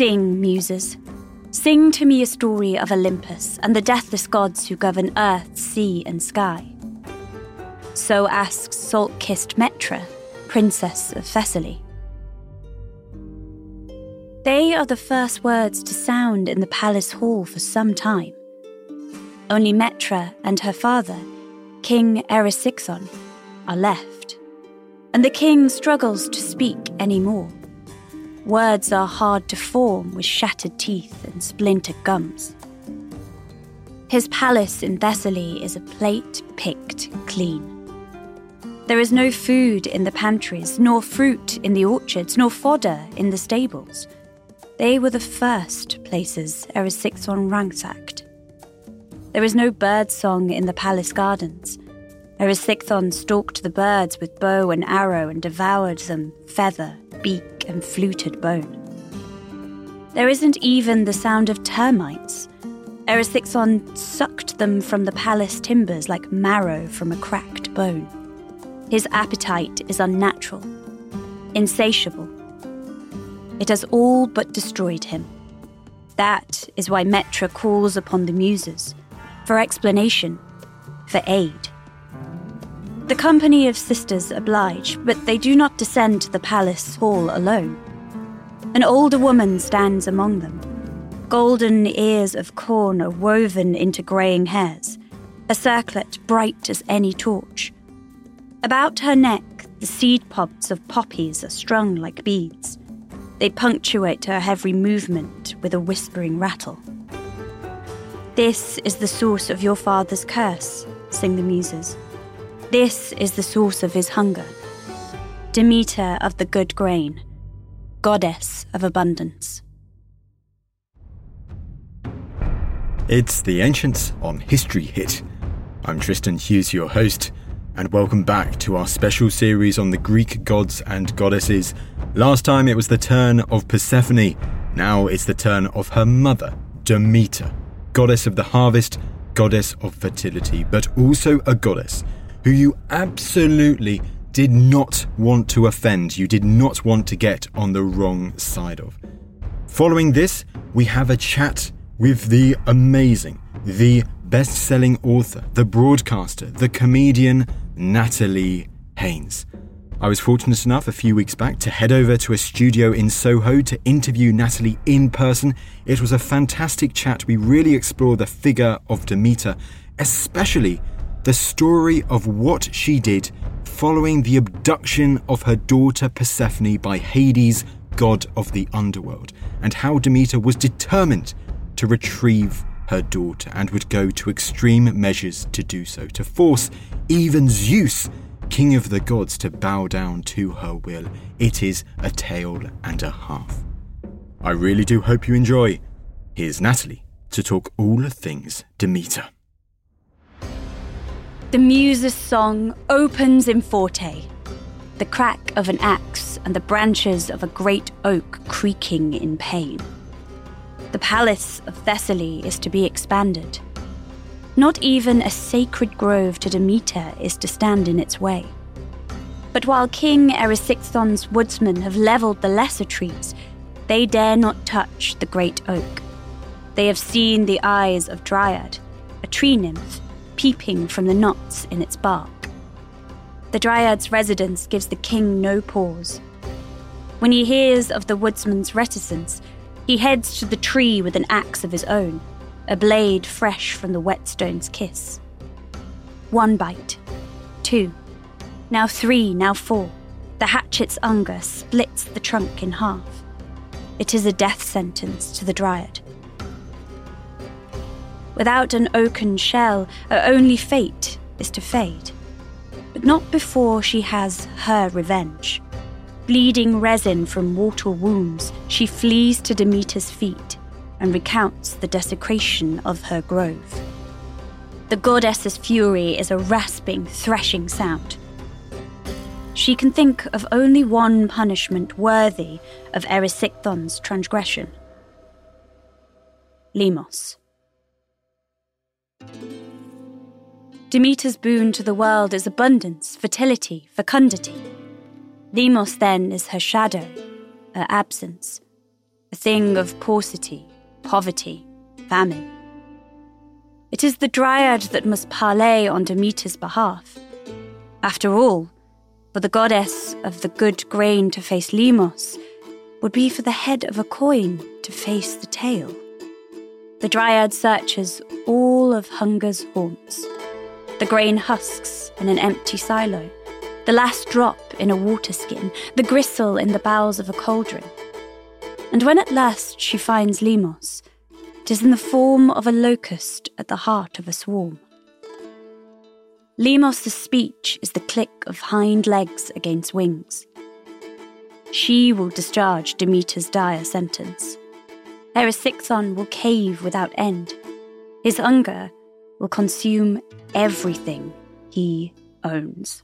Sing, muses. Sing to me a story of Olympus and the deathless gods who govern earth, sea, and sky. So asks salt kissed Metra, princess of Thessaly. They are the first words to sound in the palace hall for some time. Only Metra and her father, King Erysichthon, are left, and the king struggles to speak any more. Words are hard to form with shattered teeth and splintered gums. His palace in Thessaly is a plate picked clean. There is no food in the pantries, nor fruit in the orchards, nor fodder in the stables. They were the first places Erysichthon ransacked. There is no bird song in the palace gardens. Erysichthon stalked the birds with bow and arrow and devoured them, feather, beak, and fluted bone. There isn't even the sound of termites. Erysichthon sucked them from the palace timbers like marrow from a cracked bone. His appetite is unnatural, insatiable. It has all but destroyed him. That is why Metra calls upon the Muses for explanation, for aid. The company of sisters oblige, but they do not descend to the palace hall alone. An older woman stands among them. Golden ears of corn are woven into greying hairs, a circlet bright as any torch. About her neck, the seed pods of poppies are strung like beads. They punctuate her every movement with a whispering rattle. This is the source of your father's curse, sing the muses. This is the source of his hunger. Demeter of the good grain, goddess of abundance. It's The Ancients on History Hit. I'm Tristan Hughes, your host, and welcome back to our special series on the Greek gods and goddesses. Last time it was the turn of Persephone, now it's the turn of her mother, Demeter, goddess of the harvest, goddess of fertility, but also a goddess who you absolutely did not want to offend, you did not want to get on the wrong side of. Following this, we have a chat with the amazing, the best selling author, the broadcaster, the comedian, Natalie Haynes. I was fortunate enough a few weeks back to head over to a studio in Soho to interview Natalie in person. It was a fantastic chat. We really explore the figure of Demeter, especially the story of what she did following the abduction of her daughter Persephone by Hades, god of the underworld, and how Demeter was determined to retrieve her daughter and would go to extreme measures to do so, to force even Zeus, king of the gods, to bow down to her will. It is a tale and a half. I really do hope you enjoy. Here's Natalie to talk all things Demeter. The Muse's song opens in forte, the crack of an axe and the branches of a great oak creaking in pain. The palace of Thessaly is to be expanded. Not even a sacred grove to Demeter is to stand in its way. But while King Erysichthon's woodsmen have levelled the lesser trees, they dare not touch the great oak. They have seen the eyes of Dryad, a tree nymph, peeping from the knots in its bark. The Dryad's residence gives the king no pause. When he hears of the woodsman's reticence, he heads to the tree with an axe of his own, a blade fresh from the whetstone's kiss. One bite, two, now three, now four. The hatchet's unger splits the trunk in half. It is a death sentence to the Dryad. Without an oaken shell, her only fate is to fade. But not before she has her revenge. Bleeding resin from mortal wounds, she flees to Demeter's feet and recounts the desecration of her grove. The goddess's fury is a rasping, threshing sound. She can think of only one punishment worthy of Erysichthon's transgression Limos. Demeter's boon to the world is abundance, fertility, fecundity. Limos, then, is her shadow, her absence, a thing of paucity, poverty, famine. It is the dryad that must parley on Demeter's behalf. After all, for the goddess of the good grain to face Limos would be for the head of a coin to face the tail. The dryad searches all of hunger's haunts the grain husks in an empty silo the last drop in a water skin, the gristle in the bowels of a cauldron. And when at last she finds Limos, it is in the form of a locust at the heart of a swarm. Limos' speech is the click of hind legs against wings. She will discharge Demeter's dire sentence. Erysichthon will cave without end. His hunger will consume everything he owns.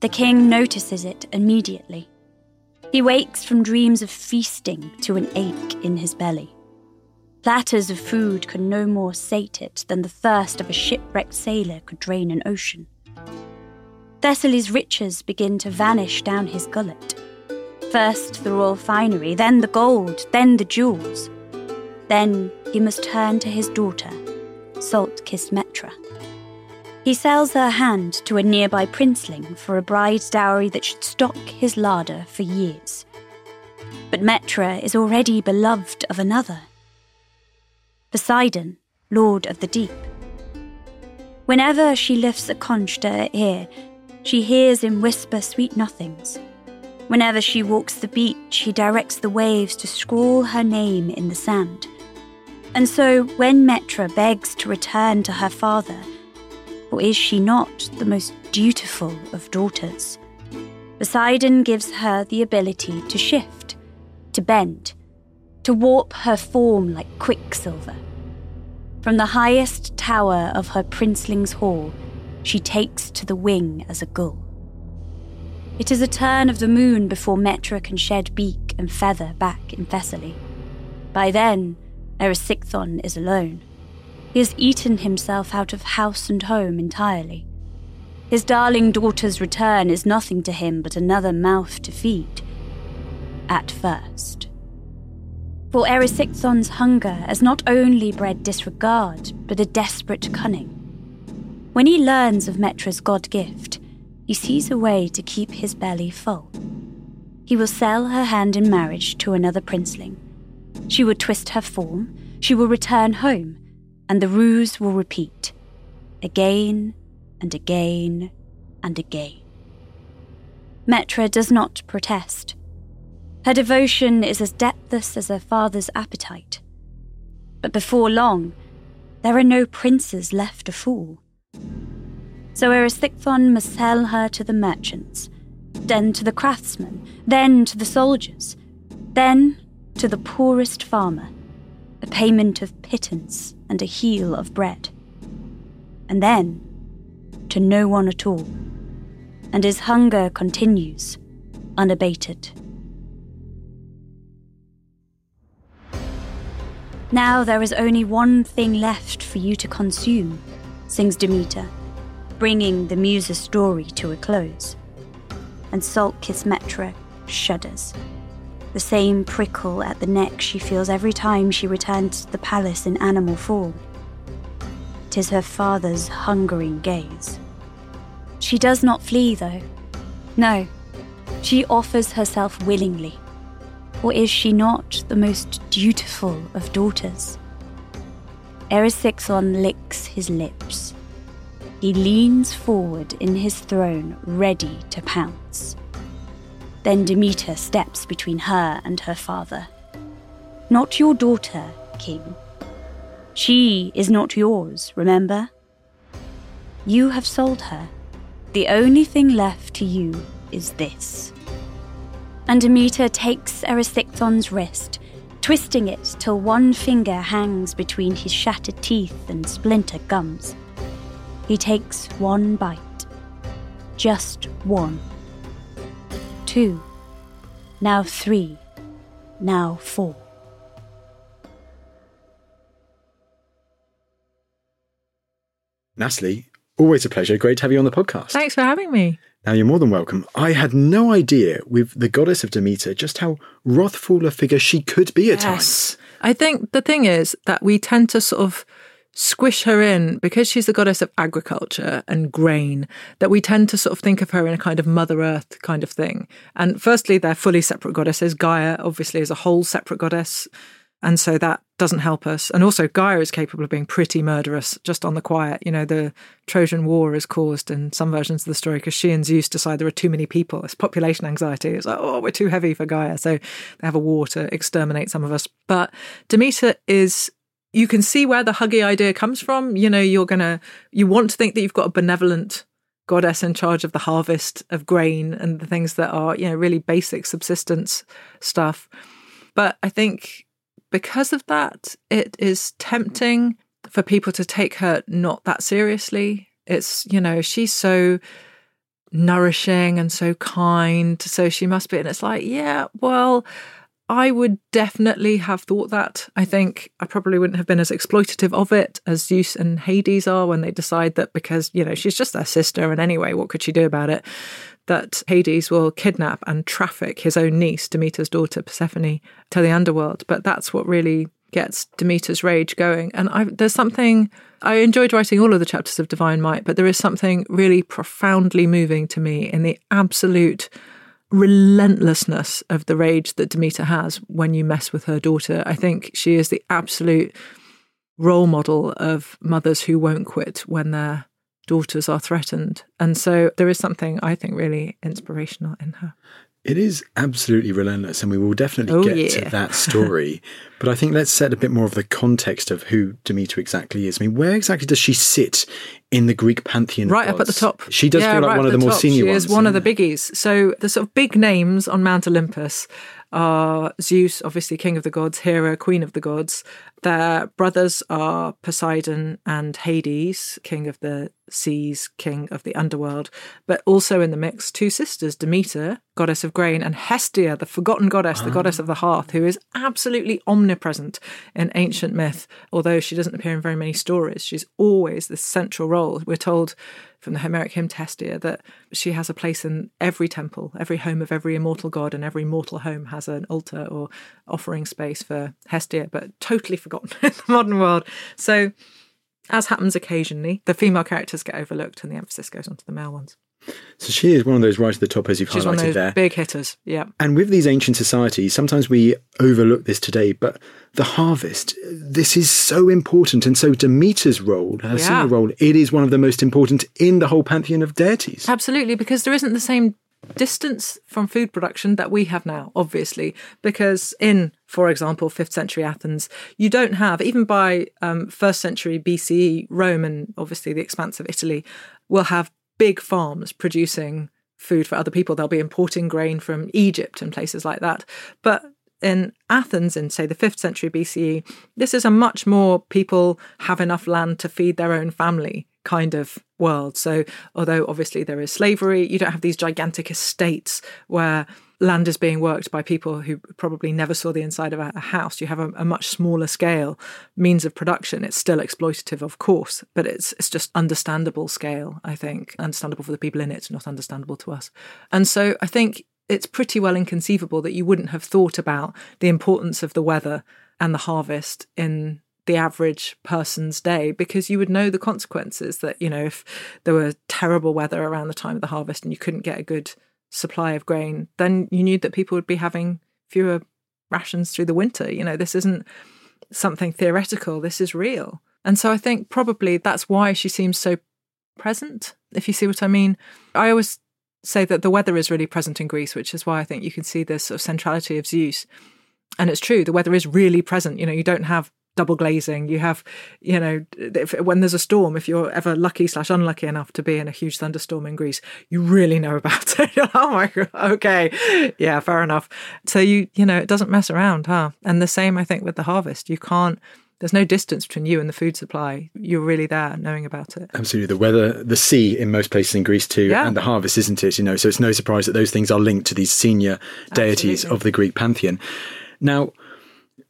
The king notices it immediately. He wakes from dreams of feasting to an ache in his belly. Platters of food could no more sate it than the thirst of a shipwrecked sailor could drain an ocean. Thessaly's riches begin to vanish down his gullet. First the royal finery, then the gold, then the jewels. Then he must turn to his daughter, salt kissed Metra. He sells her hand to a nearby princeling for a bride's dowry that should stock his larder for years. But Metra is already beloved of another Poseidon, lord of the deep. Whenever she lifts a conch to her ear, she hears him whisper sweet nothings. Whenever she walks the beach, he directs the waves to scrawl her name in the sand. And so, when Metra begs to return to her father, for is she not the most dutiful of daughters? Poseidon gives her the ability to shift, to bend, to warp her form like quicksilver. From the highest tower of her princeling's hall, she takes to the wing as a gull. It is a turn of the moon before Metra can shed beak and feather back in Thessaly. By then, Erysichthon is alone. He has eaten himself out of house and home entirely. His darling daughter's return is nothing to him but another mouth to feed. At first. For Erysichthon's hunger has not only bred disregard, but a desperate cunning. When he learns of Metra's god gift, he sees a way to keep his belly full. He will sell her hand in marriage to another princeling. She will twist her form, she will return home, and the ruse will repeat again and again and again. Metra does not protest. Her devotion is as depthless as her father's appetite. But before long, there are no princes left to fool. So Erysichthon must sell her to the merchants, then to the craftsmen, then to the soldiers, then to the poorest farmer, a payment of pittance and a heel of bread. And then to no one at all. And his hunger continues, unabated. Now there is only one thing left for you to consume, sings Demeter, bringing the muse's story to a close. And Salt Kiss Metra shudders. The same prickle at the neck she feels every time she returns to the palace in animal form. Tis her father's hungering gaze. She does not flee, though. No, she offers herself willingly. Or is she not the most dutiful of daughters? Erysichthon licks his lips. He leans forward in his throne, ready to pounce. Then Demeter steps between her and her father. Not your daughter, king. She is not yours, remember? You have sold her. The only thing left to you is this. And Demeter takes Erysichthon's wrist, twisting it till one finger hangs between his shattered teeth and splintered gums. He takes one bite. Just one. Two. Now three. Now four. Natalie, always a pleasure. Great to have you on the podcast. Thanks for having me. Now, you're more than welcome. I had no idea with the goddess of Demeter just how wrathful a figure she could be at times. I think the thing is that we tend to sort of squish her in because she's the goddess of agriculture and grain that we tend to sort of think of her in a kind of mother earth kind of thing and firstly they're fully separate goddesses gaia obviously is a whole separate goddess and so that doesn't help us. And also, Gaia is capable of being pretty murderous just on the quiet. You know, the Trojan War is caused in some versions of the story because she and Zeus decide there are too many people. It's population anxiety. It's like, oh, we're too heavy for Gaia. So they have a war to exterminate some of us. But Demeter is. You can see where the huggy idea comes from. You know, you're going to, you want to think that you've got a benevolent goddess in charge of the harvest of grain and the things that are, you know, really basic subsistence stuff. But I think because of that, it is tempting for people to take her not that seriously. It's, you know, she's so nourishing and so kind. So she must be. And it's like, yeah, well, I would definitely have thought that. I think I probably wouldn't have been as exploitative of it as Zeus and Hades are when they decide that because, you know, she's just their sister. And anyway, what could she do about it? that Hades will kidnap and traffic his own niece, Demeter's daughter, Persephone, to the underworld. But that's what really gets Demeter's rage going. And I, there's something, I enjoyed writing all of the chapters of Divine Might, but there is something really profoundly moving to me in the absolute relentlessness of the rage that Demeter has when you mess with her daughter. I think she is the absolute role model of mothers who won't quit when they're daughters are threatened. And so there is something I think really inspirational in her. It is absolutely relentless, and we will definitely oh, get yeah. to that story. but I think let's set a bit more of the context of who Demeter exactly is. I mean, where exactly does she sit in the Greek pantheon? Right up at the top. She does yeah, feel like right one of the, the more senior she ones. She is one of the biggies. So the sort of big names on Mount Olympus are Zeus, obviously king of the gods, Hera, queen of the gods. Their brothers are Poseidon and Hades, king of the seas, king of the underworld. But also in the mix, two sisters, Demeter, goddess of grain, and Hestia, the forgotten goddess, the goddess of the hearth, who is absolutely omnipresent in ancient myth. Although she doesn't appear in very many stories, she's always the central role. We're told from the Homeric hymn Hestia that she has a place in every temple, every home of every immortal god, and every mortal home has an altar or offering space for Hestia, but totally forgotten in the modern world. So, as happens occasionally, the female characters get overlooked and the emphasis goes onto the male ones. So she is one of those right at the top, as you've She's highlighted one of those there. big hitters, yeah. And with these ancient societies, sometimes we overlook this today, but the harvest, this is so important. And so Demeter's role, her Yeah. senior role, it is one of the most important in the whole pantheon of deities. Absolutely, because there isn't the same distance from food production that we have now, obviously. Because in, for example, 5th century Athens, you don't have, even by um, 1st century BCE, Rome and obviously the expanse of Italy will have big farms producing food for other people. They'll be importing grain from Egypt and places like that. But in Athens, in say the 5th century BCE, this is a much more people have enough land to feed their own family kind of world. So, although obviously there is slavery, you don't have these gigantic estates where land is being worked by people who probably never saw the inside of a, house. You have a, a much smaller scale means of production. It's still exploitative, of course, but it's it's just understandable scale. I think understandable for the people in it, not understandable to us. And so, I think it's pretty well inconceivable that you wouldn't have thought about the importance of the weather and the harvest in the average person's day because you would know the consequences that you know if there were terrible weather around the time of the harvest and you couldn't get a good supply of grain then you knew that people would be having fewer rations through the winter. You know this isn't something theoretical this is real. And so i think probably that's why she seems so present if you see what i mean. I always say that the weather is really present in greece which is why i think you can see this sort of centrality of zeus. And it's true the weather is really present. You know you don't have double glazing. You have, you know, if, when there's a storm, if you're ever lucky slash unlucky enough to be in a huge thunderstorm in Greece, you really know about it. oh my god, okay, yeah, fair enough. So you, you know, it doesn't mess around, huh? And the same, I think, with the harvest. You can't. There's no distance between you and the food supply. You're really there, knowing about it. Absolutely, the weather, the sea in most places in Greece too, Yeah. and the harvest, isn't it? You know, so it's no surprise that those things are linked to these senior deities Absolutely. of the Greek pantheon. Now,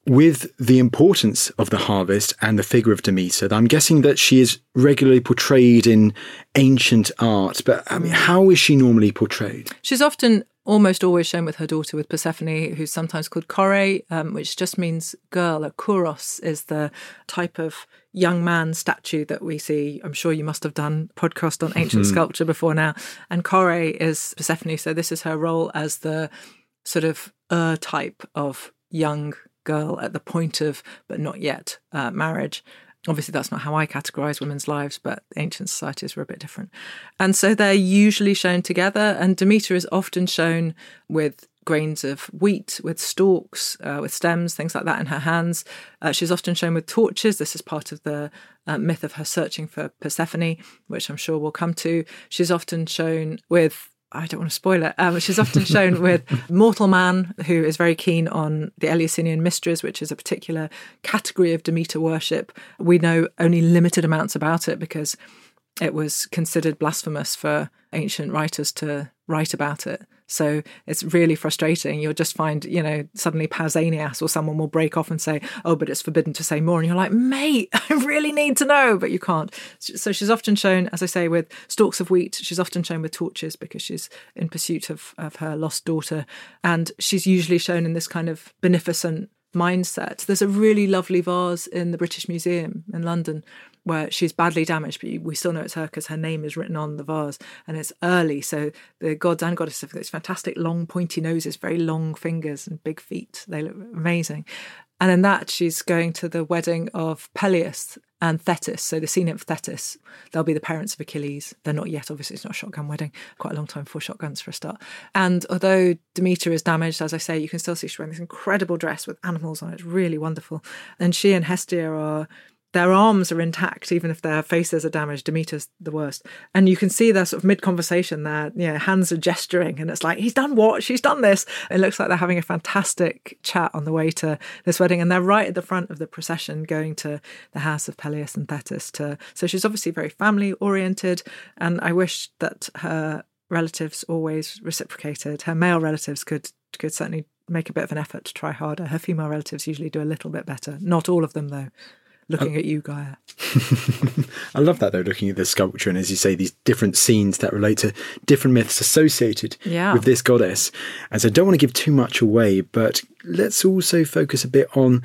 with the importance of the harvest and the figure of Demeter, I'm guessing that she is regularly portrayed in ancient art. But I Mm. mean, how is she normally portrayed? She's often almost always shown with her daughter, with Persephone, who's sometimes called Kore, um, which just means girl. A kouros is the type of young man statue that we see. I'm sure you must have done podcast on ancient sculpture before now. And Kore is Persephone, so this is her role as the sort of uh type of young girl at the point of, but not yet, uh, marriage. Obviously, that's not how I categorize women's lives, but ancient societies were a bit different. And so they're usually shown together, and Demeter is often shown with grains of wheat, with stalks, uh, with stems, things like that in her hands. Uh, she's often shown with torches. This is part of the uh, myth of her searching for Persephone, which I'm sure we'll come to. She's often shown with I don't want to spoil it. Um, she's often shown with mortal man, who is very keen on the Eleusinian mysteries, which is a particular category of Demeter worship. We know only limited amounts about it because it was considered blasphemous for ancient writers to write about it. So it's really frustrating. You'll just find, you know, suddenly Pausanias or someone will break off and say, oh, but it's forbidden to say more. And you're like, mate, I really need to know, but you can't. So she's often shown, as I say, with stalks of wheat. She's often shown with torches because she's in pursuit of, of her lost daughter. And she's usually shown in this kind of beneficent mindset. There's a really lovely vase in the British Museum in London where she's badly damaged, but we still know it's her because her name is written on the vase and it's early. So the gods and goddesses have these fantastic long pointy noses, very long fingers and big feet. They look amazing. And in that, she's going to the wedding of Peleus and Thetis. So the sea nymph Thetis, they'll be the parents of Achilles. They're not yet, obviously, it's not a shotgun wedding. Quite a long time before shotguns for a start. And although Demeter is damaged, as I say, you can still see she's wearing this incredible dress with animals on it. It's really wonderful. And she and Hestia are their arms are intact, even if their faces are damaged. Demeter's the worst. And you can see their sort of mid conversation, their you know, hands are gesturing, and it's like, he's done what? She's done this. It looks like they're having a fantastic chat on the way to this wedding. And they're right at the front of the procession going to the house of Peleus and Thetis. To, so she's obviously very family oriented. And I wish that her relatives always reciprocated. Her male relatives could could certainly make a bit of an effort to try harder. Her female relatives usually do a little bit better. Not all of them, though. Looking at you, Gaia. I love that though, looking at the sculpture and as you say, these different scenes that relate to different myths associated Yeah. with this goddess. And so I don't want to give too much away, but let's also focus a bit on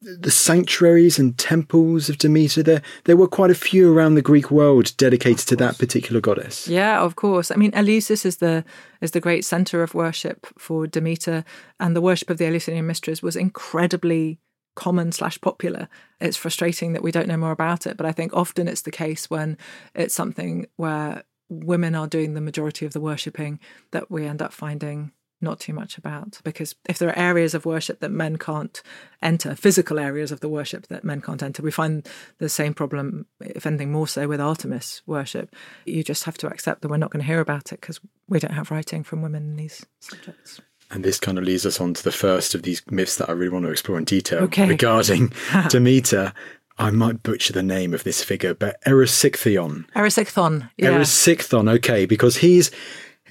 the sanctuaries and temples of Demeter. There, there were quite a few around the Greek world dedicated to that particular goddess. Yeah, of course. I mean, Eleusis is the is the great center of worship for Demeter, and the worship of the Eleusinian mysteries was incredibly common slash popular. It's frustrating that we don't know more about it, but I think often it's the case when it's something where women are doing the majority of the worshipping that we end up finding not too much about. Because if there are areas of worship that men can't enter physical areas of the worship that men can't enter we find the same problem if anything more so with artemis worship. You just have to accept that we're not going to hear about it because we don't have writing from women in these subjects And this kind of leads us on to the first of these myths that I really want to explore in detail Okay. regarding Demeter. I might butcher the name of this figure, but Erysichthon. Erysichthon yeah Erysichthon, okay, because he's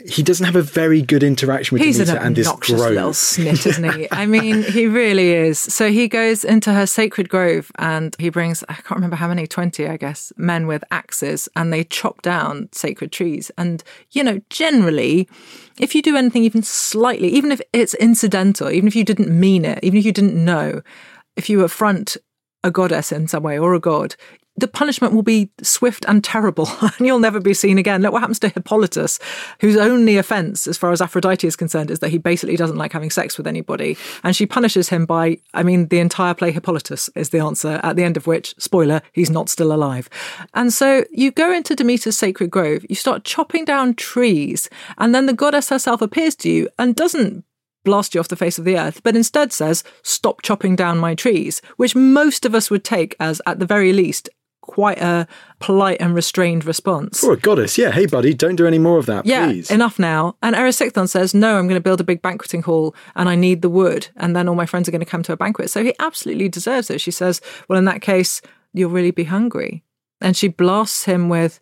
he doesn't have a very good interaction with He's Demeter an and this grove. little snit, isn't he? I mean, he really is. So he goes into her sacred grove and he brings, I can't remember how many, 20, I guess, men with axes and they chop down sacred trees. And, you know, generally, if you do anything even slightly, even if it's incidental, even if you didn't mean it, even if you didn't know, if you affront a goddess in some way or a god, the punishment will be swift and terrible, and you'll never be seen again. Look what happens to Hippolytus, whose only offence, as far as Aphrodite is concerned, is that he basically doesn't like having sex with anybody. And she punishes him by, I mean, the entire play Hippolytus is the answer, at the end of which, spoiler, he's not still alive. And so you go into Demeter's sacred grove, you start chopping down trees, and then the goddess herself appears to you and doesn't blast you off the face of the earth, but instead says, Stop chopping down my trees, which most of us would take as, at the very least, quite a polite and restrained response. For a goddess, yeah. Hey, buddy, don't do any more of that, Yeah, please. enough now. And Erysichthon says, No, I'm going to build a big banqueting hall and I need the wood. And then all my friends are going to come to a banquet. So he absolutely deserves it. She says, Well, in that case, you'll really be hungry. And she blasts him with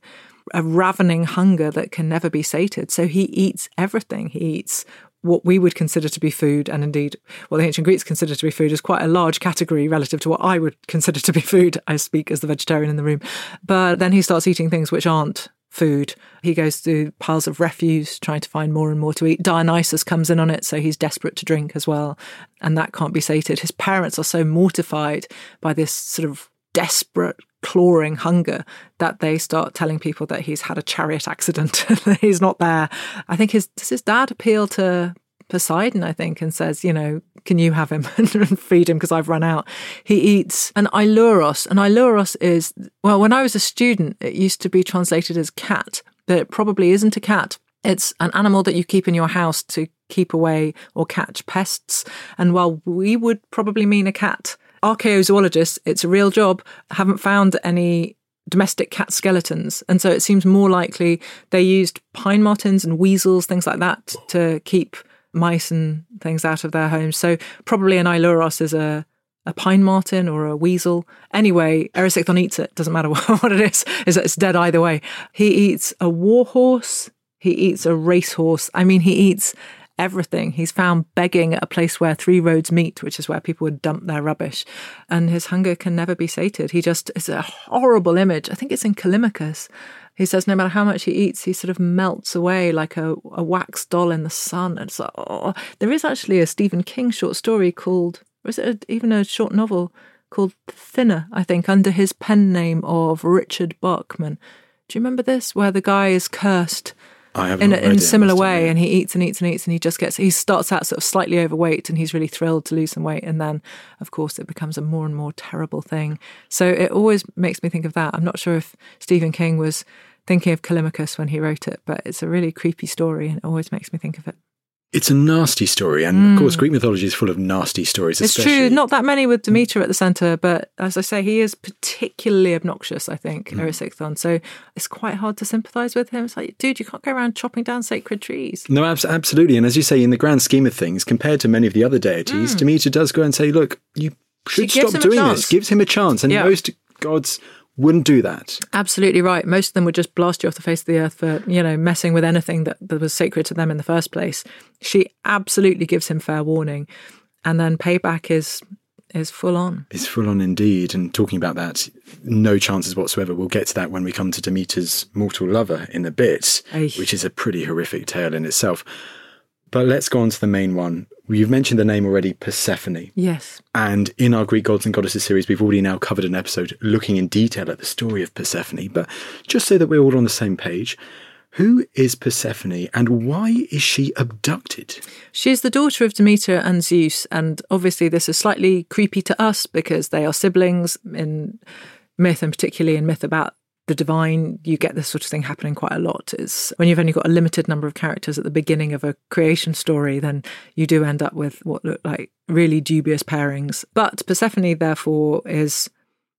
a ravening hunger that can never be sated. So he eats everything. He eats what we would consider to be food, and indeed what the ancient Greeks considered to be food, is quite a large category relative to what I would consider to be food. I speak as the vegetarian in the room. But then he starts eating things which aren't food. He goes through piles of refuse, trying to find more and more to eat. Dionysus comes in on it, so he's desperate to drink as well, and that can't be sated. His parents are so mortified by this sort of desperate clawing hunger that they start telling people that he's had a chariot accident he's not there. I think his does his dad appeal to poseidon i think and says you know can you have him and feed him because i've run out? He eats an ailouros. An ailouros is well when i was a student it used to be translated as cat but it probably isn't a cat. It's an animal that you keep in your house to keep away or catch pests. And while we would probably mean a cat archaeozoologists, it's a real job, haven't found any domestic cat skeletons. And so it seems more likely they used pine martens and weasels, things like that, to keep mice and things out of their homes. So probably an ailouros is a a pine marten or a weasel. Anyway, Erysichthon eats it. Doesn't matter what it is. Is it's dead either way. He eats a war horse. He eats a racehorse. I mean, he eats everything. He's found begging at a place where three roads meet, which is where people would dump their rubbish. And his hunger can never be sated. He just, it's a horrible image. I think it's in Callimachus. He says no matter how much he eats, he sort of melts away like a, a wax doll in the sun. And it's like, oh. There is actually a Stephen King short story called, or is it a, even a short novel called Thinner, I think, under his pen name of Richard Bachman. Do you remember this? Where the guy is cursed in a, in a similar way, and he eats and eats and eats, and he just gets. He starts out sort of slightly overweight, and he's really thrilled to lose some weight, and then, of course, it becomes a more and more terrible thing. So it always makes me think of that. I'm not sure if Stephen King was thinking of Callimachus when he wrote it, but it's a really creepy story, and it always makes me think of it. It's a nasty story, and of course, Greek mythology is full of nasty stories. Mm. It's true, not that many with Demeter at the centre, but as I say, he is particularly obnoxious, I think, Mm. Erysichthon. So it's quite hard to sympathise with him. It's like, dude, you can't go around chopping down sacred trees. No, abs- absolutely. And as you say, in the grand scheme of things, compared to many of the other deities, Demeter does go and say, look, you should Mm. gives stop doing this. Gives him a chance. And Yeah. most gods wouldn't do that. Absolutely right. Most of them would just blast you off the face of the earth for, you know, messing with anything that, that was sacred to them in the first place. She absolutely gives him fair warning. And then payback is is full on. It's full on indeed. And talking about that, no chances whatsoever. We'll get to that when we come to Demeter's mortal lover in a bit, which is a pretty horrific tale in itself. But let's go on to the main one. You've mentioned the name already, Persephone. Yes. And in our Greek gods and goddesses series, we've already now covered an episode looking in detail at the story of Persephone. But just so that we're all on the same page, who is Persephone and why is she abducted? She is the daughter of Demeter and Zeus, and obviously this is slightly creepy to us because they are siblings in myth, and particularly in myth about the divine. You get this sort of thing happening quite a lot. Is when you've only got a limited number of characters at the beginning of a creation story, then you do end up with what look like really dubious pairings. But Persephone, therefore, is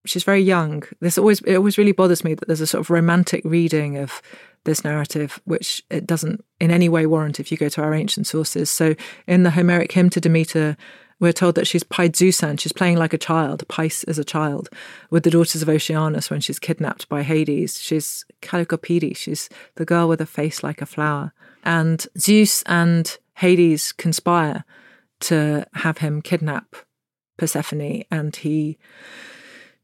she's very young. This always it always really bothers me that there's a sort of romantic reading of this narrative, which it doesn't in any way warrant if you go to our ancient sources. So in the Homeric hymn to Demeter, we're told that she's Paizousan, she's playing like a child, Pais is a child, with the daughters of Oceanus when she's kidnapped by Hades. She's Calicopede, she's the girl with a face like a flower. And Zeus and Hades conspire to have him kidnap Persephone, and he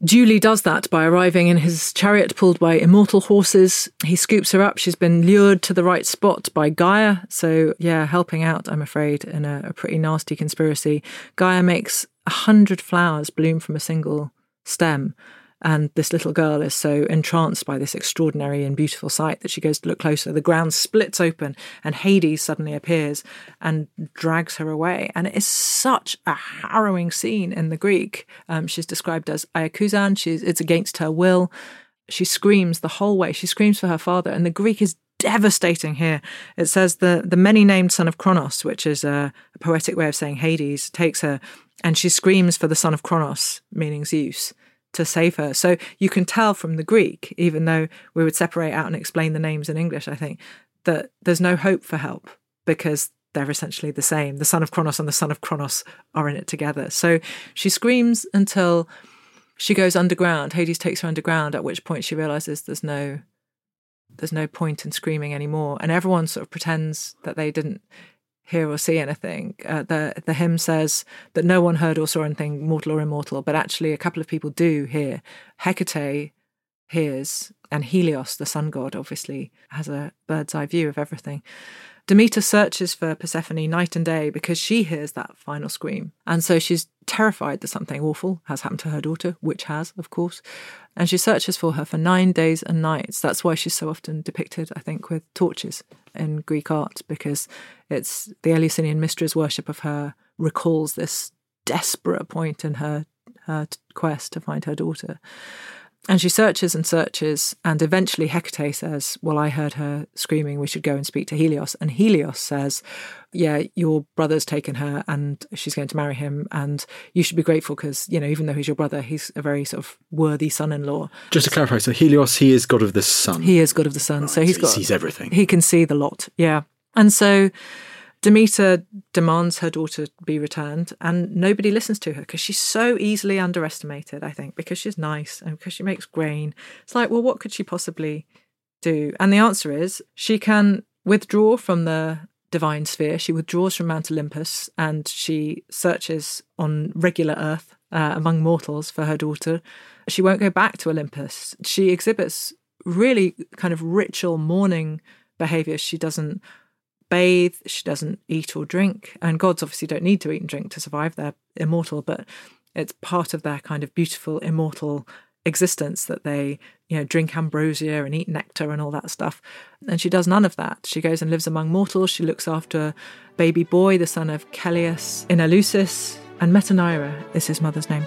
duly does that by arriving in his chariot pulled by immortal horses. He scoops her up. She's been lured to the right spot by Gaia. So, yeah, helping out, I'm afraid, in a, a pretty nasty conspiracy. Gaia makes a hundred flowers bloom from a single stem. And this little girl is so entranced by this extraordinary and beautiful sight that she goes to look closer. The ground splits open, and Hades suddenly appears and drags her away. And it is such a harrowing scene in the Greek. Um, she's described as Iakousan. She's it's against her will. She screams the whole way. She screams for her father, and the Greek is devastating here. It says the the many named son of Kronos, which is a, a poetic way of saying Hades, takes her, and she screams for the son of Kronos, meaning Zeus to save her. So you can tell from the Greek, even though we would separate out and explain the names in English, I think, that there's no hope for help because they're essentially the same. The son of Kronos and the son of Kronos are in it together. So she screams until she goes underground. Hades takes her underground, at which point she realizes there's no there's no point in screaming anymore. And everyone sort of pretends that they didn't hear or see anything. Uh, the the hymn says that no one heard or saw anything mortal or immortal, but actually a couple of people do hear. Hecate hears, and Helios, the sun god, obviously has a bird's eye view of everything. Demeter searches for Persephone night and day because she hears that final scream. And so she's terrified that something awful has happened to her daughter, which has, of course. And she searches for her for nine days and nights. That's why she's so often depicted, I think, with torches in Greek art, because it's the Eleusinian mysteries worship of her recalls this desperate point in her her quest to find her daughter. And she searches and searches, and eventually Hecate says, Well, I heard her screaming, we should go and speak to Helios. And Helios says, Yeah, your brother's taken her and she's going to marry him, and you should be grateful because, you know, even though he's your brother, he's a very sort of worthy son in law. Just to clarify, so Helios, he is god of the sun. He is god of the sun. Right, so he's so got. he sees everything. He can see the lot, yeah. And so Demeter demands her daughter be returned, and nobody listens to her because she's so easily underestimated, I think, because she's nice and because she makes grain. It's like, well, what could she possibly do? And the answer is she can withdraw from the divine sphere. She withdraws from Mount Olympus and she searches on regular earth uh, among mortals for her daughter. She won't go back to Olympus. She exhibits really kind of ritual mourning behavior. She doesn't bathe, she doesn't eat or drink. And gods obviously don't need to eat and drink to survive, they're immortal, but it's part of their kind of beautiful immortal existence that they, you know, drink ambrosia and eat nectar and all that stuff. And she does none of that. She goes and lives among mortals. She looks after baby boy, the son of Celeus in Eleusis, and Metaneira is his mother's name.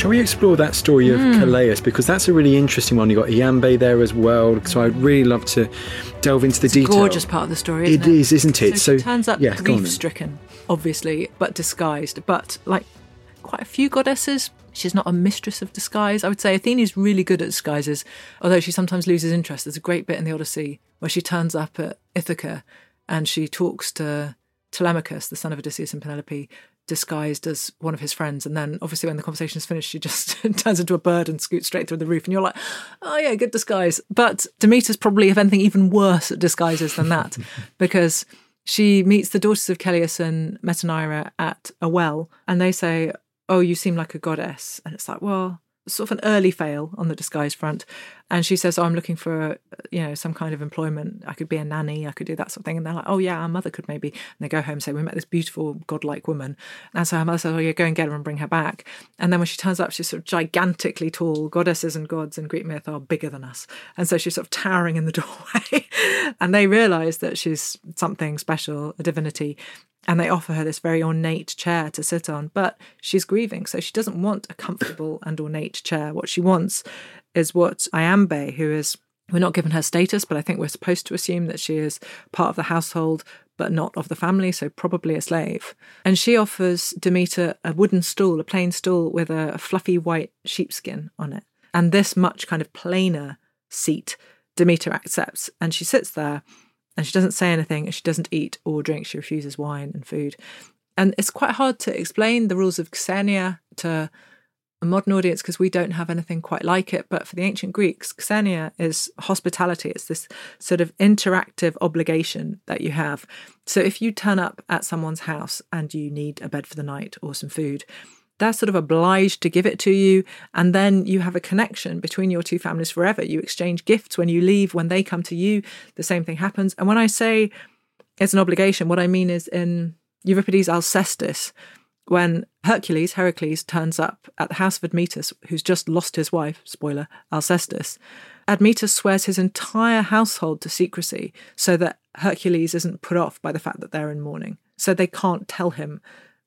Shall we explore that story of Hmm. Calais? Because that's a really interesting one. You've got Iambe there as well. So I'd really love to delve into the detail. Gorgeous part of the story. Isn't It it is, isn't it? So, she turns up yeah, go on then. grief stricken, obviously, but disguised. But like quite a few goddesses, she's not a mistress of disguise. I would say Athene is really good at disguises, although she sometimes loses interest. There's a great bit in the Odyssey where she turns up at Ithaca and she talks to Telemachus, the son of Odysseus and Penelope, disguised as one of his friends. And then, obviously, when the conversation is finished, she just turns into a bird and scoots straight through the roof. And you're like, oh, yeah, good disguise. But Demeter's probably, if anything, even worse at disguises than that because she meets the daughters of Celeus and Metaneira at a well. And they say, oh, you seem like a goddess. And it's like, well, sort of an early fail on the disguise front. And she says, oh, I'm looking for, uh, you know, some kind of employment. I could be a nanny. I could do that sort of thing. And they're like, oh, yeah, our mother could maybe. And they go home and say, we met this beautiful godlike woman. And so her mother says, oh, yeah, go and get her and bring her back. And then when she turns up, she's sort of gigantically tall. Goddesses and gods in Greek myth are bigger than us. And so she's sort of towering in the doorway. and they realize that she's something special, a divinity and they offer her this very ornate chair to sit on, but she's grieving, so she doesn't want a comfortable and ornate chair. What she wants is what Iambe, who is we're not given her status, but I think we're supposed to assume that she is part of the household, but not of the family, so probably a slave. And she offers Demeter a wooden stool, a plain stool with a fluffy white sheepskin on it. And this much kind of plainer seat Demeter accepts, and she sits there and she doesn't say anything and she doesn't eat or drink. She refuses wine and food. And it's quite hard to explain the rules of Xenia to a modern audience because we don't have anything quite like it. But for the ancient Greeks, Xenia is hospitality. It's this sort of interactive obligation that you have. So if you turn up at someone's house and you need a bed for the night or some food, they're sort of obliged to give it to you. And then you have a connection between your two families forever. You exchange gifts when you leave, when they come to you, the same thing happens. And when I say it's an obligation, what I mean is in Euripides' Alcestis, when Hercules, Heracles, turns up at the house of Admetus, who's just lost his wife, spoiler, Alcestis, Admetus swears his entire household to secrecy so that Hercules isn't put off by the fact that they're in mourning. So they can't tell him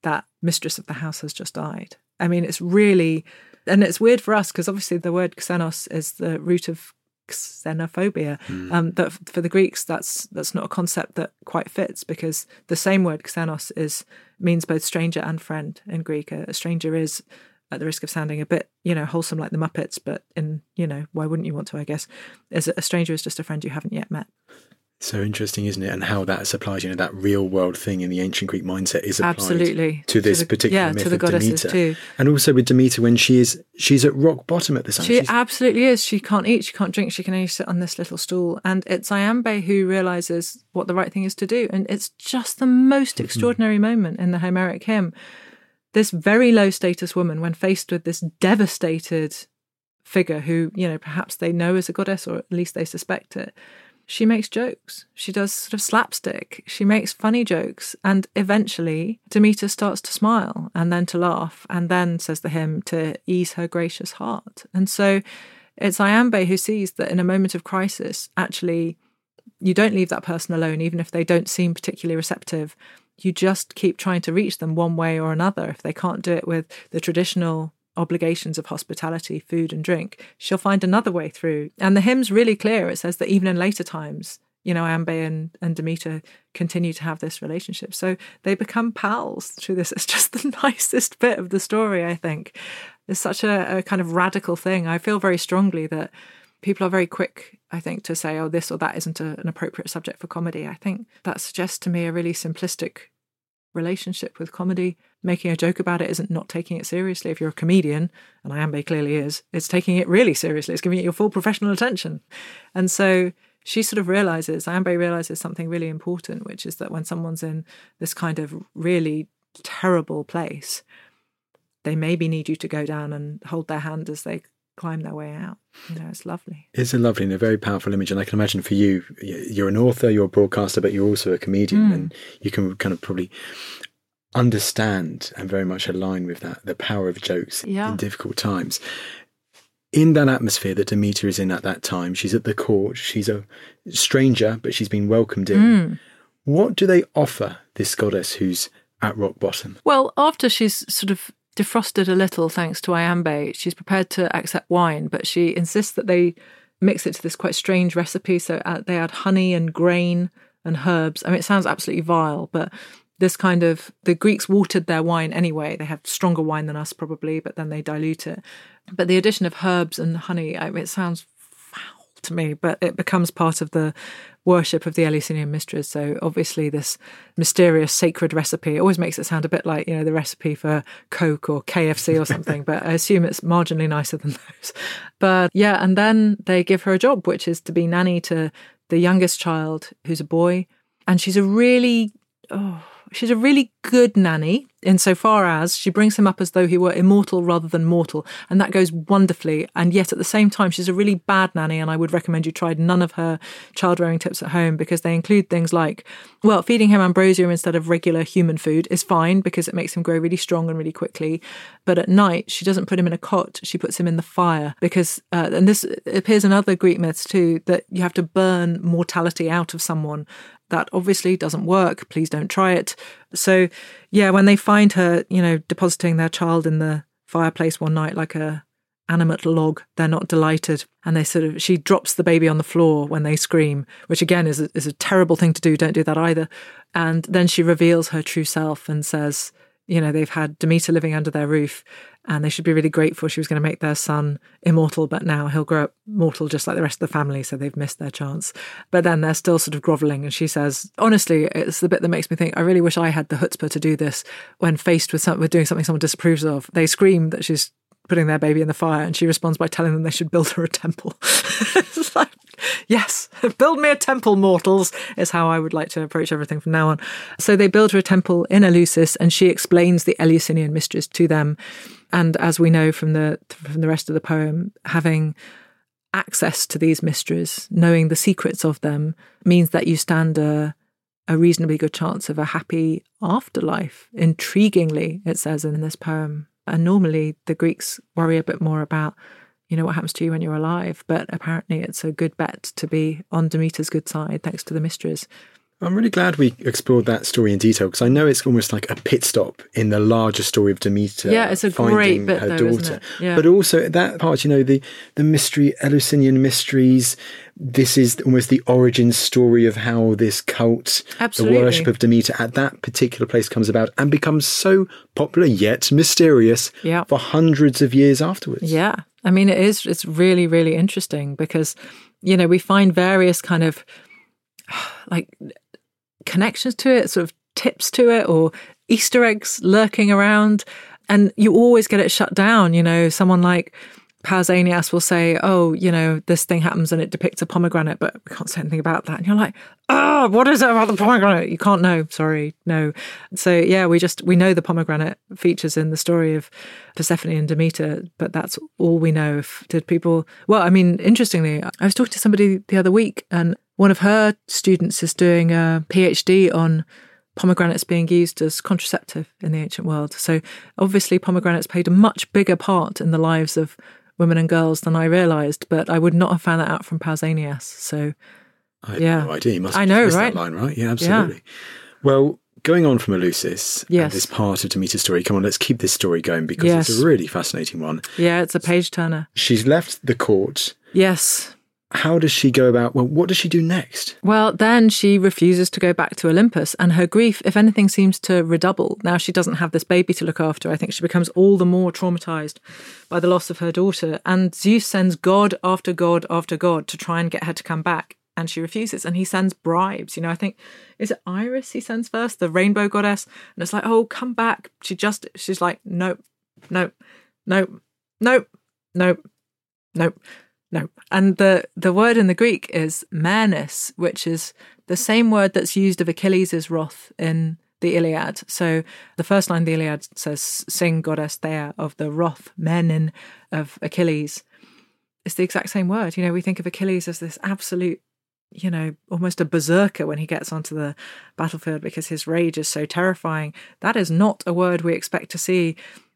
that mistress of the house has just died. I mean, it's really, and it's weird for us because obviously the word xenos is the root of xenophobia. Um, that for the Greeks, that's that's not a concept that quite fits because the same word xenos is means both stranger and friend in Greek. A, a stranger is at the risk of sounding a bit, you know, wholesome like the Muppets, but in, you know, why wouldn't you want to? I guess, is a stranger is just a friend you haven't yet met. So interesting, isn't it? And how that applies, you know, that real world thing in the ancient Greek mindset is applied Absolutely. to this the- particular yeah, myth to the of goddesses Demeter. too. And also with Demeter when she is she's at rock bottom at this time. She She's- absolutely is. She can't eat, she can't drink, she can only sit on this little stool. And it's Iambe who realizes what the right thing is to do. And it's just the most Mm-hmm. extraordinary moment in the Homeric hymn. This very low status woman, when faced with this devastated figure who, you know, perhaps they know is a goddess or at least they suspect it, she makes jokes. She does sort of slapstick. She makes funny jokes. And eventually, Demeter starts to smile and then to laugh, and then, says the hymn, to ease her gracious heart. And so it's Iambe who sees that in a moment of crisis, actually, you don't leave that person alone, even if they don't seem particularly receptive. You just keep trying to reach them one way or another. If they can't do it with the traditional obligations of hospitality, food, and drink, she'll find another way through. And the hymn's really clear. It says that even in later times, you know, Iambe and, and Demeter continue to have this relationship. So they become pals through this. It's just the nicest bit of the story, I think. It's such a, a kind of radical thing. I feel very strongly that people are very quick, I think, to say, oh, this or that isn't a, an appropriate subject for comedy. I think that suggests to me a really simplistic relationship with comedy. Making a joke about it isn't not taking it seriously. If you're a comedian, and Iambe clearly is, it's taking it really seriously. It's giving it your full professional attention. And so she sort of realizes, Iambe realizes something really important, which is that when someone's in this kind of really terrible place, they maybe need you to go down and hold their hand as they climb their way out. You know, it's lovely. It's a lovely and a very powerful image. And I can imagine for you, you're an author, you're a broadcaster, but you're also a comedian. Mm. And you can kind of probably understand and very much align with that the power of jokes Yeah. in difficult times. In that atmosphere that Demeter is in at that time, she's at the court, she's a stranger, but she's been welcomed in. Mm. What do they offer this goddess who's at rock bottom? Well, after she's sort of defrosted a little thanks to Iambe. She's prepared to accept wine, but she insists that they mix it to this quite strange recipe. So uh, they add honey and grain and herbs. I mean, it sounds absolutely vile, but this kind of the Greeks watered their wine anyway. They have stronger wine than us probably, but then they dilute it. But the addition of herbs and honey, I mean, it sounds foul to me, but it becomes part of the worship of the Eleusinian mysteries. So obviously, this mysterious sacred recipe always makes it sound a bit like you know the recipe for Coke or KFC or something. but I assume it's marginally nicer than those. But yeah, and then they give her a job, which is to be nanny to the youngest child, who's a boy, and she's a really oh she's a really good nanny insofar as she brings him up as though he were immortal rather than mortal, and that goes wonderfully. And yet at the same time, she's a really bad nanny, and I would recommend you try none of her child rearing tips at home because they include things like, well, feeding him ambrosia instead of regular human food is fine because it makes him grow really strong and really quickly. But at night, she doesn't put him in a cot; she puts him in the fire because, uh, and this appears in other Greek myths too, that you have to burn mortality out of someone that obviously doesn't work. Please don't try it. So, yeah, when they find her, you know, depositing their child in the fireplace one night like a animate log, they're not delighted. And they sort of, she drops the baby on the floor when they scream, which again is a, is a terrible thing to do. Don't do that either. And then she reveals her true self and says, you know, they've had Demeter living under their roof and they should be really grateful she was going to make their son immortal, but now he'll grow up mortal just like the rest of the family, so they've missed their chance. But then they're still sort of groveling, and she says, honestly, it's the bit that makes me think, I really wish I had the chutzpah to do this when faced with, some, with doing something someone disapproves of. They scream that she's putting their baby in the fire, and she responds by telling them they should build her a temple. it's like, yes, build me a temple, mortals, is how I would like to approach everything from now on. So they build her a temple in Eleusis, and she explains the Eleusinian mysteries to them. And as we know from the from the rest of the poem, having access to these mysteries, knowing the secrets of them, means that you stand a a reasonably good chance of a happy afterlife. Intriguingly, it says in this poem. And normally the Greeks worry a bit more about, you know, what happens to you when you're alive. But apparently it's a good bet to be on Demeter's good side thanks to the mysteries. I'm really glad we explored that story in detail because I know it's almost like a pit stop in the larger story of Demeter. Yeah, it's a great bit, her though, daughter. Yeah. But also that part, you know, the the mystery, Eleusinian mysteries. This is almost the origin story of how this cult, Absolutely. the worship of Demeter at that particular place comes about and becomes so popular yet mysterious Yeah. for hundreds of years afterwards. Yeah. I mean, it is, it's really, really interesting because, you know, we find various kind of like connections to it, sort of tips to it, or Easter eggs lurking around. And you always get it shut down. You know, someone like Pausanias will say, Oh, you know, this thing happens and it depicts a pomegranate, but we can't say anything about that. And you're like, Oh, what is it about the pomegranate? You can't know. Sorry, no. So, yeah, we just, we know the pomegranate features in the story of Persephone and Demeter, but that's all we know. If, did people, well, I mean, interestingly, I was talking to somebody the other week and one of her students is doing a PhD on pomegranates being used as contraceptive in the ancient world. So obviously, pomegranates played a much bigger part in the lives of women and girls than I realised, but I would not have found that out from Pausanias. So I had Yeah. no idea. You must I know, right? that line, right? Yeah, absolutely. Well, going on from Eleusis, Yes. this part of Demeter's story, come on, let's keep this story going because Yes. it's a really fascinating one. yeah, it's a page turner. She's left the court. Yes. How does she go about? Well, what does she do next? Well, then she refuses to go back to Olympus, and her grief, if anything, seems to redouble. Now she doesn't have this baby to look after. I think she becomes all the more traumatized by the loss of her daughter. And Zeus sends God after God after God to try and get her to come back, and she refuses. And he sends bribes. You know, I think, is it Iris he sends first, the rainbow goddess? And it's like, oh, come back. She just, she's like, nope, nope, nope, nope, nope, nope. No. And the, the word in the Greek is menis, which is the same word that's used of Achilles' wrath in the Iliad. So the first line of the Iliad says, Sing goddess Thea of the wrath, menin of Achilles. It's the exact same word. You know, we think of Achilles as this absolute, you know, almost a berserker when he gets onto the battlefield because his rage is so terrifying. That is not a word we expect to see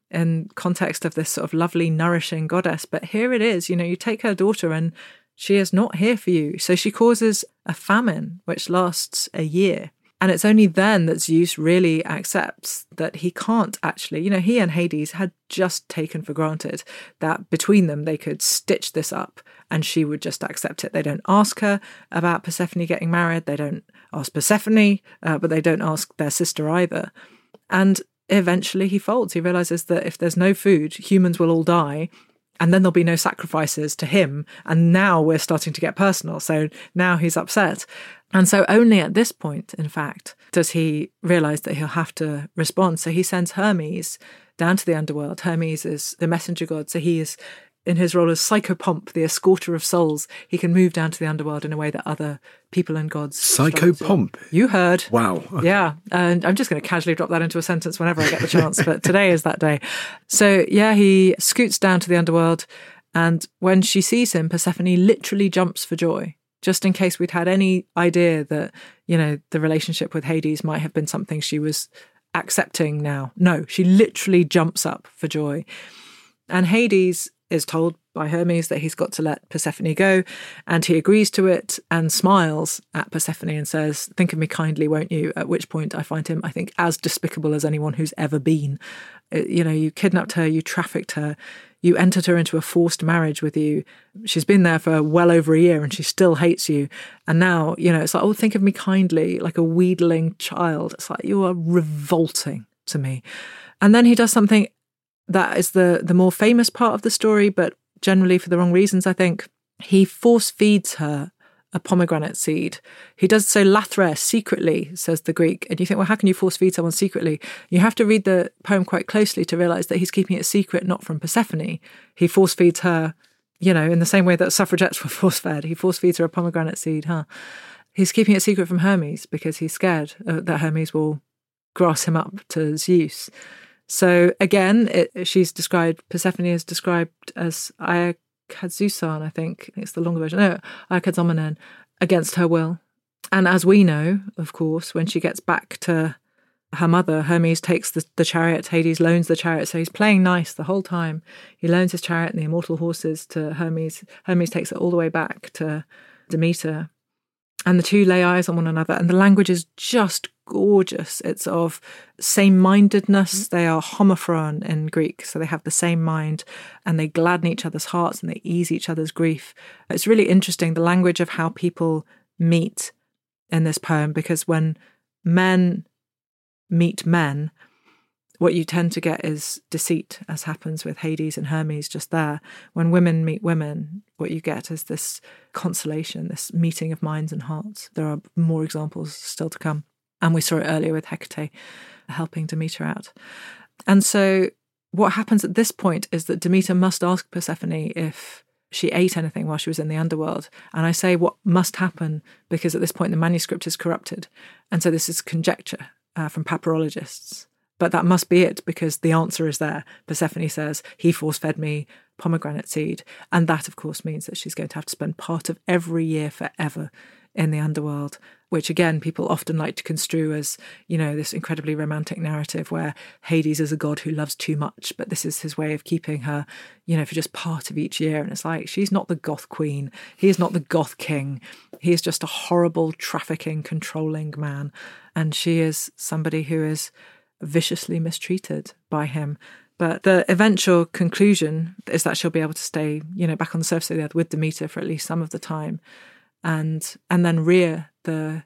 in context of this sort of lovely, nourishing goddess. But here it is, you know, you take her daughter and she is not here for you. So she causes a famine which lasts a year. And it's only then that Zeus really accepts that he can't actually, you know, he and Hades had just taken for granted that between them they could stitch this up and she would just accept it. They don't ask her about Persephone getting married. They don't ask Persephone, uh, but they don't ask their sister either. And eventually he folds. He realizes that if there's no food, humans will all die. And then there'll be no sacrifices to him. And now we're starting to get personal. So now he's upset. And so only at this point, in fact, does he realize that he'll have to respond. So he sends Hermes down to the underworld. Hermes is the messenger god. So he is in his role as Psychopomp, the escorter of souls, he can move down to the underworld in a way that other people and gods. Psychopomp? You heard. Wow. Okay. Yeah. And I'm just going to casually drop that into a sentence whenever I get the chance, but today is that day. So, yeah, he scoots down to the underworld. And when she sees him, Persephone literally jumps for joy. Just in case we'd had any idea that, you know, the relationship with Hades might have been something she was accepting now. No, she literally jumps up for joy. And Hades is told by Hermes that he's got to let Persephone go, and he agrees to it and smiles at Persephone and says, Think of me kindly, won't you? At which point I find him, I think, as despicable as anyone who's ever been. Uh, you know, you kidnapped her, you trafficked her, you entered her into a forced marriage with you. She's been there for well over a year and she still hates you. And now, you know, it's like, oh, think of me kindly, like a wheedling child. It's like, you are revolting to me. And then he does something that is the the more famous part of the story, but generally for the wrong reasons, I think. He force feeds her a pomegranate seed. He does so lathre secretly, says the Greek. And you think, well, how can you force feed someone secretly? You have to read the poem quite closely to realize that he's keeping it secret, not from Persephone. He force feeds her, you know, in the same way that suffragettes were force fed. He force feeds her a pomegranate seed, huh? He's keeping it secret from Hermes because he's scared uh, that Hermes will grass him up to Zeus. So again, it, she's described, Persephone is described as Iakadzusan, I think. It's the longer version. No, Iakadzomenon, against her will. And as we know, of course, when she gets back to her mother, Hermes takes the, the chariot, Hades loans the chariot. So he's playing nice the whole time. He loans his chariot and the immortal horses to Hermes. Hermes takes it all the way back to Demeter. And the two lay eyes on one another. And the language is just gorgeous. It's of same mindedness. Mm-hmm. They are homophron in Greek, so they have the same mind and they gladden each other's hearts and they ease each other's grief. It's really interesting the language of how people meet in this poem because when men meet men, what you tend to get is deceit, as happens with Hades and Hermes just there. When women meet women, what you get is this consolation, this meeting of minds and hearts. There are more examples still to come. And we saw it earlier with Hecate helping Demeter out. And so what happens at this point is that Demeter must ask Persephone if she ate anything while she was in the underworld. And I say what must happen because at this point the manuscript is corrupted. And so this is conjecture uh, from papyrologists. But that must be it because the answer is there. Persephone says, He force fed me pomegranate seed. And that, of course, means that she's going to have to spend part of every year forever in the underworld, which again, people often like to construe as, you know, this incredibly romantic narrative where Hades is a god who loves too much, but this is his way of keeping her, you know, for just part of each year. And it's like, she's not the goth queen. He is not the goth king. He is just a horrible, trafficking, controlling man. And she is somebody who is viciously mistreated by him. But the eventual conclusion is that she'll be able to stay, you know, back on the surface of the earth with Demeter for at least some of the time and and then Rhea, the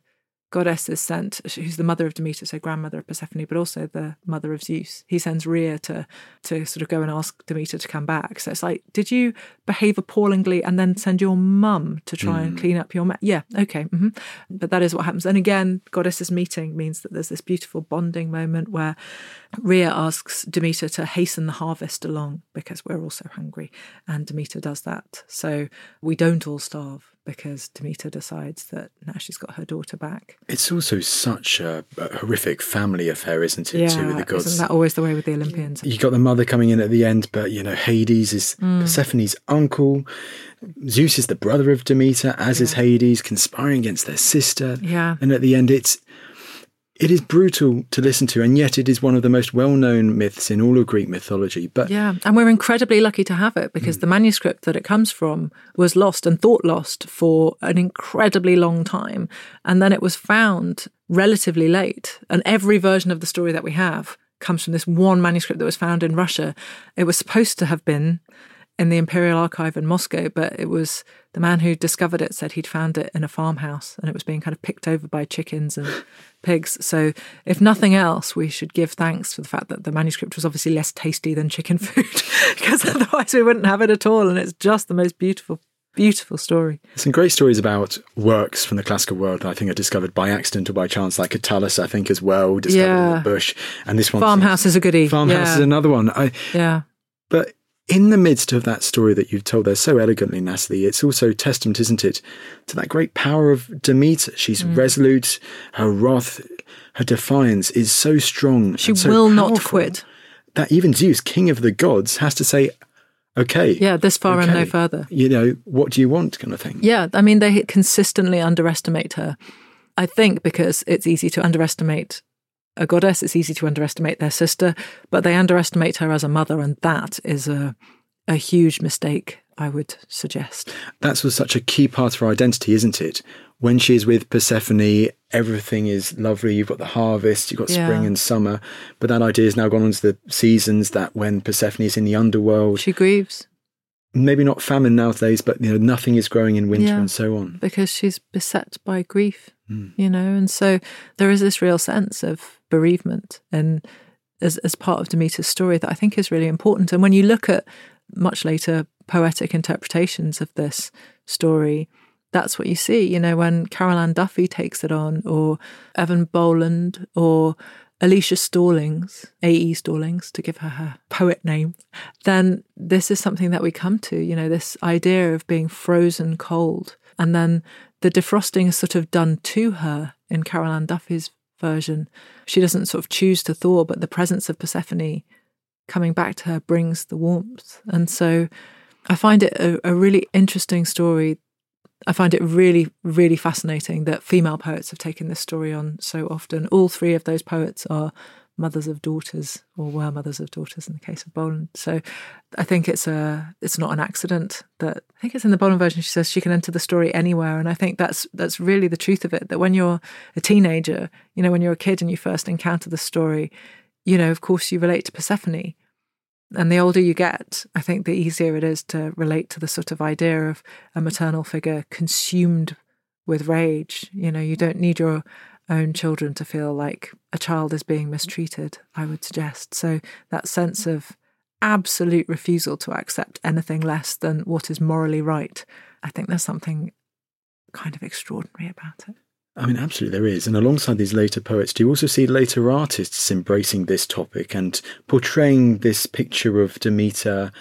goddess, is sent, who's the mother of Demeter, so grandmother of Persephone, but also the mother of Zeus. He sends Rhea to to sort of go and ask Demeter to come back. So it's like, did you behave appallingly and then send your mum to try mm. and clean up your mess? Yeah, okay, mm-hmm. but that is what happens. And again, goddesses meeting means that there's this beautiful bonding moment where Rhea asks Demeter to hasten the harvest along because we're all so hungry, and Demeter does that. So we don't all starve because Demeter decides that now she's got her daughter back. It's also such a, a horrific family affair, isn't it? Yeah, too, with the gods. isn't that always the way with the Olympians? You got the mother coming in at the end, but you know Hades is mm. Persephone's uncle. Zeus is the brother of Demeter, as yeah. is Hades, conspiring against their sister. Yeah, and at the end, it's it is brutal to listen to, and yet it is one of the most well known myths in all of Greek mythology. But Yeah, and we're incredibly lucky to have it because mm. the manuscript that it comes from was lost and thought lost for an incredibly long time. And then it was found relatively late. And every version of the story that we have comes from this one manuscript that was found in Russia. It was supposed to have been in the Imperial Archive in Moscow, but it was the man who discovered it said he'd found it in a farmhouse and it was being kind of picked over by chickens and pigs. So, if nothing else, we should give thanks for the fact that the manuscript was obviously less tasty than chicken food because otherwise we wouldn't have it at all. And it's just the most beautiful Beautiful story. Some great stories about works from the classical world that I think are discovered by accident or by chance, like Catullus, I think, as well, discovered yeah. in the bush. And this one. Farmhouse is a goodie. Farmhouse yeah. is another one. I, yeah. But in the midst of that story that you've told there so elegantly, Natalie, it's also testament, isn't it, to that great power of Demeter. She's mm. resolute, her wrath, her defiance is so strong. She so will not quit. That even Zeus, king of the gods, has to say, okay. Yeah, this far okay. and no further. You know, what do you want, kind of thing. Yeah, I mean, they consistently underestimate her. I think because it's easy to underestimate a goddess, it's easy to underestimate their sister, but they underestimate her as a mother, and that is a a huge mistake, I would suggest. That's was such a key part of her identity, isn't it? When she is with Persephone, everything is lovely. You've got the harvest, you've got yeah. spring and summer, but that idea has now gone on to the seasons that when Persephone is in the underworld, she grieves. Maybe not famine nowadays, but you know nothing is growing in winter yeah, and so on because she's beset by grief. Mm. You know, and so there is this real sense of bereavement and as, as part of Demeter's story that I think is really important. And when you look at much later poetic interpretations of this story, that's what you see. You know, when Carol Ann Duffy takes it on, or Eavan Boland, or Alicia Stallings, A.E. Stallings, to give her her poet name, then this is something that we come to, you know, this idea of being frozen cold. And then the defrosting is sort of done to her in Carol Ann Duffy's version. She doesn't sort of choose to thaw, but the presence of Persephone coming back to her brings the warmth. And so I find it a, a really interesting story. I find it really, really fascinating that female poets have taken this story on so often. All three of those poets are mothers of daughters or were mothers of daughters in the case of Boland. So I think it's a it's not an accident that I think it's in the Boland version she says she can enter the story anywhere and I think that's that's really the truth of it that when you're a teenager, you know when you're a kid and you first encounter the story, you know of course you relate to Persephone. And the older you get, I think the easier it is to relate to the sort of idea of a maternal figure consumed with rage. You know, you don't need your own children to feel like a child is being mistreated, I would suggest. So that sense of absolute refusal to accept anything less than what is morally right, I think there's something kind of extraordinary about it. I mean, absolutely, there is. And alongside these later poets, do you also see later artists embracing this topic and portraying this picture of Demeter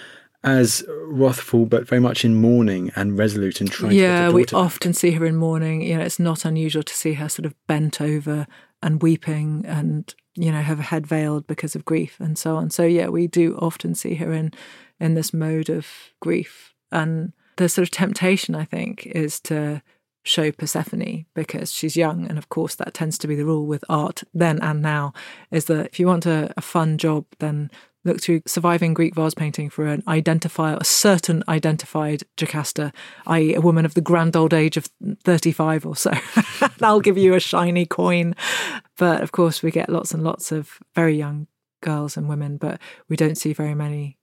as wrathful, but very much in mourning and resolute and trying yeah, to we often see her in mourning. You know, it's not unusual to see her sort of bent over and weeping and you know have her head veiled because of grief and so on. So yeah, we do often see her in in this mode of grief, and the sort of temptation I think is to show Persephone because she's young, and of course that tends to be the rule with art then and now. Is that if you want a, a fun job, then look to surviving Greek vase painting for an identifier, a certain identified Jocasta, i.e., a woman of the grand old age of 35 or so. I'll give you a shiny coin. But of course, we get lots and lots of very young girls and women, but we don't see very many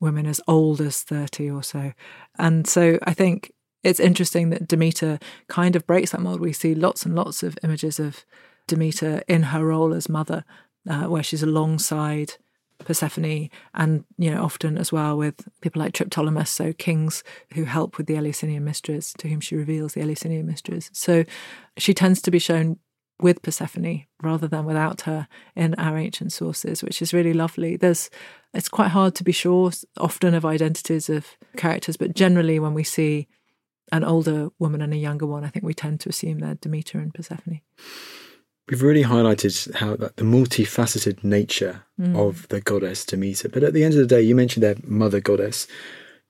women as old as 30 or so. And so I think it's interesting that Demeter kind of breaks that mold. We see lots and lots of images of Demeter in her role as mother, uh, where she's alongside Persephone, and you know often as well with people like Triptolemus, so kings who help with the Eleusinian mysteries, to whom she reveals the Eleusinian mysteries. So she tends to be shown with Persephone rather than without her in our ancient sources, which is really lovely. There's it's quite hard to be sure often of identities of characters, but generally when we see an older woman and a younger one, I think we tend to assume they're Demeter and Persephone. We've really highlighted how the multifaceted nature mm. of the goddess Demeter. But at the end of the day, you mentioned their mother goddess.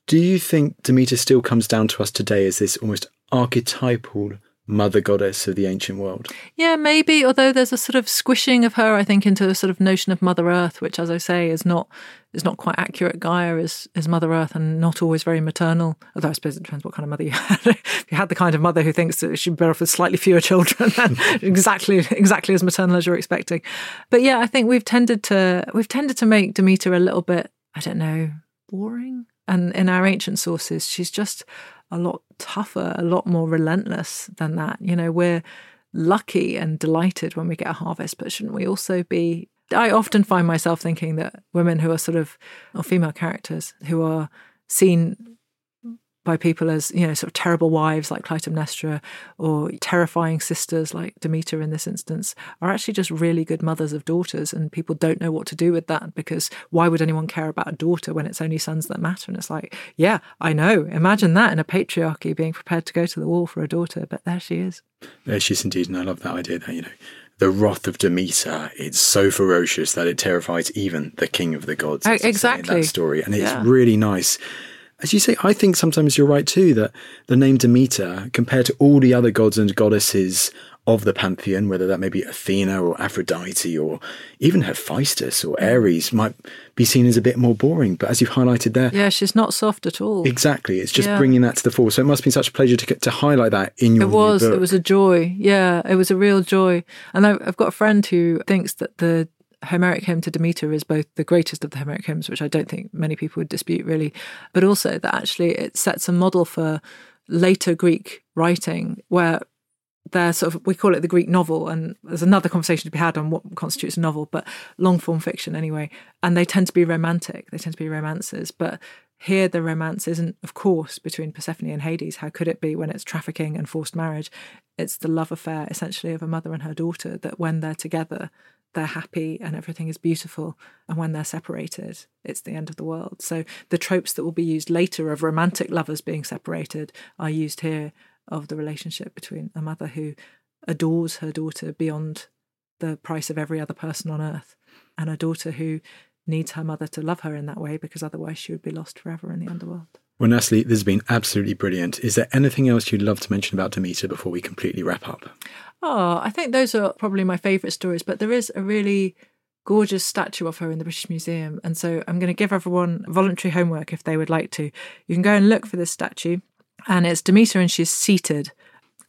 Do you think Demeter still comes down to us today as this almost archetypal mother goddess of the ancient world. Yeah, maybe. Although there's a sort of squishing of her, I think, into a sort of notion of Mother Earth, which, as I say, is not is not quite accurate. Gaia is is Mother Earth and not always very maternal. Although I suppose it depends what kind of mother you had. if you had the kind of mother who thinks that she'd better off with slightly fewer children, exactly exactly as maternal as you're expecting. But yeah, I think we've tended to we've tended to make Demeter a little bit, I don't know, boring. And in our ancient sources, she's just a lot tougher, a lot more relentless than that. You know, we're lucky and delighted when we get a harvest, but shouldn't we also be? I often find myself thinking that women who are sort of, or female characters who are seen by people as you know sort of terrible wives like Clytemnestra or terrifying sisters like Demeter in this instance are actually just really good mothers of daughters and people don't know what to do with that because why would anyone care about a daughter when it's only sons that matter? And it's like yeah I know. Imagine that in a patriarchy being prepared to go to the wall for a daughter but there she is. There she is indeed and I love that idea that you know the wrath of Demeter it's so ferocious that it terrifies even the king of the gods. Oh, exactly that story and it's yeah. really nice as you say, I think sometimes you're right too that the name Demeter, compared to all the other gods and goddesses of the pantheon, whether that may be Athena or Aphrodite or even Hephaestus or Ares, might be seen as a bit more boring. But as you've highlighted there, yeah, she's not soft at all. Exactly, it's just yeah. bringing that to the fore. So it must be such a pleasure to to highlight that in your. It was. It was a joy. Yeah, it was a real joy. And I've got a friend who thinks that the Homeric hymn to Demeter is both the greatest of the Homeric hymns, which I don't think many people would dispute really, but also that actually it sets a model for later Greek writing where they're sort of we call it the Greek novel, and there's another conversation to be had on what constitutes a novel, but long form fiction anyway. And they tend to be romantic. They tend to be romances, but here the romance isn't, of course, between Persephone and Hades. How could it be when it's trafficking and forced marriage? It's the love affair, essentially, of a mother and her daughter. That when they're together, they're happy and everything is beautiful. And when they're separated, it's the end of the world. So the tropes that will be used later of romantic lovers being separated are used here of the relationship between a mother who adores her daughter beyond the price of every other person on earth and a daughter who needs her mother to love her in that way because otherwise she would be lost forever in the underworld. Well, Natalie, this has been absolutely brilliant. Is there anything else you'd love to mention about Demeter before we completely wrap up? Oh, I think those are probably my favourite stories, but there is a really gorgeous statue of her in the British Museum. And so I'm going to give everyone voluntary homework if they would like to. You can go and look for this statue, and it's Demeter, and she's seated,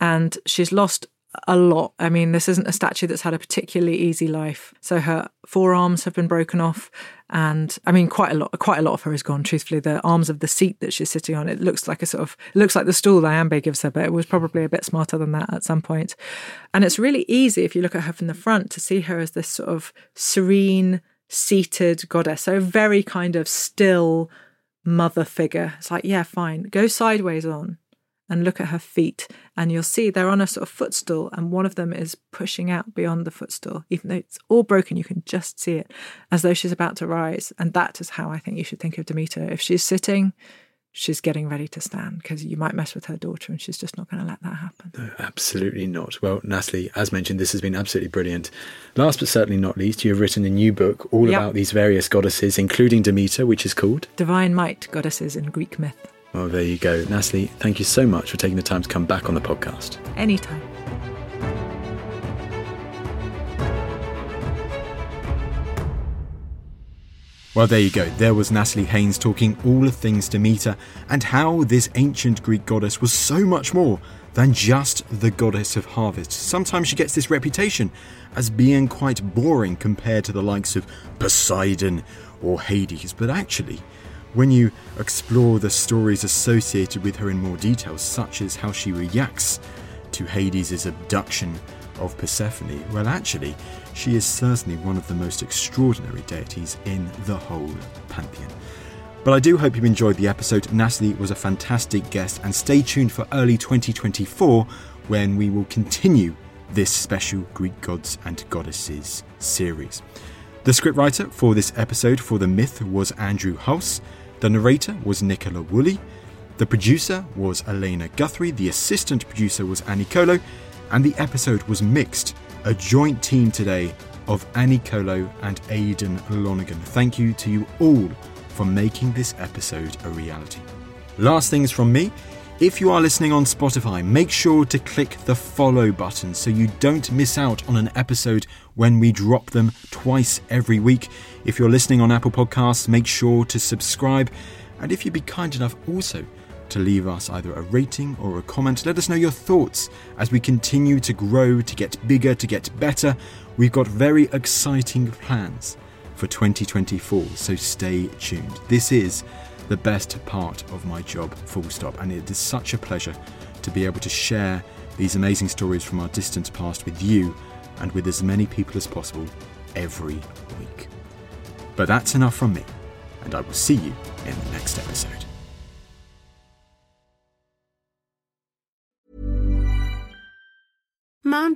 and she's lost a lot. I mean, this isn't a statue that's had a particularly easy life. So her forearms have been broken off, and I mean, quite a lot. Quite a lot of her is gone. Truthfully, the arms of the seat that she's sitting on, it looks like a sort of it looks like the stool Iambe gives her, but it was probably a bit smarter than that at some point. And it's really easy if you look at her from the front to see her as this sort of serene, seated goddess. So a very kind of still mother figure. It's like, yeah, fine, go sideways on and look at her feet, and you'll see they're on a sort of footstool, and one of them is pushing out beyond the footstool. Even though it's all broken, you can just see it as though she's about to rise. And that is how I think you should think of Demeter. If she's sitting, she's getting ready to stand because you might mess with her daughter and she's just not going to let that happen. No, absolutely not. Well, Natalie, as mentioned, this has been absolutely brilliant. Last but certainly not least, you have written a new book all yep. about these various goddesses, including Demeter, which is called Divine Might Goddesses in Greek Myth. Well, there you go. Natalie, thank you so much for taking the time to come back on the podcast. Anytime. Well, there you go. There was Natalie Haynes talking all of things Demeter and how this ancient Greek goddess was so much more than just the goddess of harvest. Sometimes she gets this reputation as being quite boring compared to the likes of Poseidon or Hades, but actually, when you explore the stories associated with her in more detail, such as how she reacts to Hades' abduction of Persephone, well, actually, she is certainly one of the most extraordinary deities in the whole pantheon. But I do hope you've enjoyed the episode. Natalie was a fantastic guest, and stay tuned for early 2024 when we will continue this special Greek gods and goddesses series. The scriptwriter for this episode for The Myth was Andrew Hulse. The narrator was Nichola Wooley. The producer was Elena Guthrie. The assistant producer was Annie Coloe. And the episode was mixed, a joint team today of Annie Coloe and Aidan Lonergan. Thank you to you all for making this episode a reality. Last things from me. If you are listening on Spotify, make sure to click the follow button so you don't miss out on an episode when we drop them twice every week. If you're listening on Apple Podcasts, make sure to subscribe. And if you'd be kind enough also to leave us either a rating or a comment, let us know your thoughts as we continue to grow, to get bigger, to get better. We've got very exciting plans for 2024, so stay tuned. This is the best part of my job, full stop. And it is such a pleasure to be able to share these amazing stories from our distant past with you and with as many people as possible every week. But that's enough from me, and I will see you in the next episode. Mom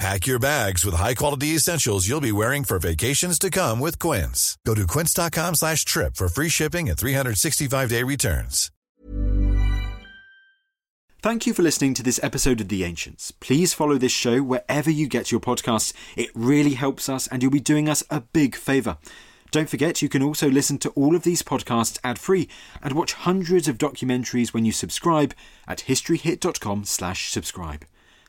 Pack your bags with high-quality essentials you'll be wearing for vacations to come with Quince. Go to quince.com slash trip for free shipping and 365-day returns. Thank you for listening to this episode of The Ancients. Please follow this show wherever you get your podcasts. It really helps us and you'll be doing us a big favour. Don't forget, you can also listen to all of these podcasts ad-free and watch hundreds of documentaries when you subscribe at historyhit.com slash subscribe.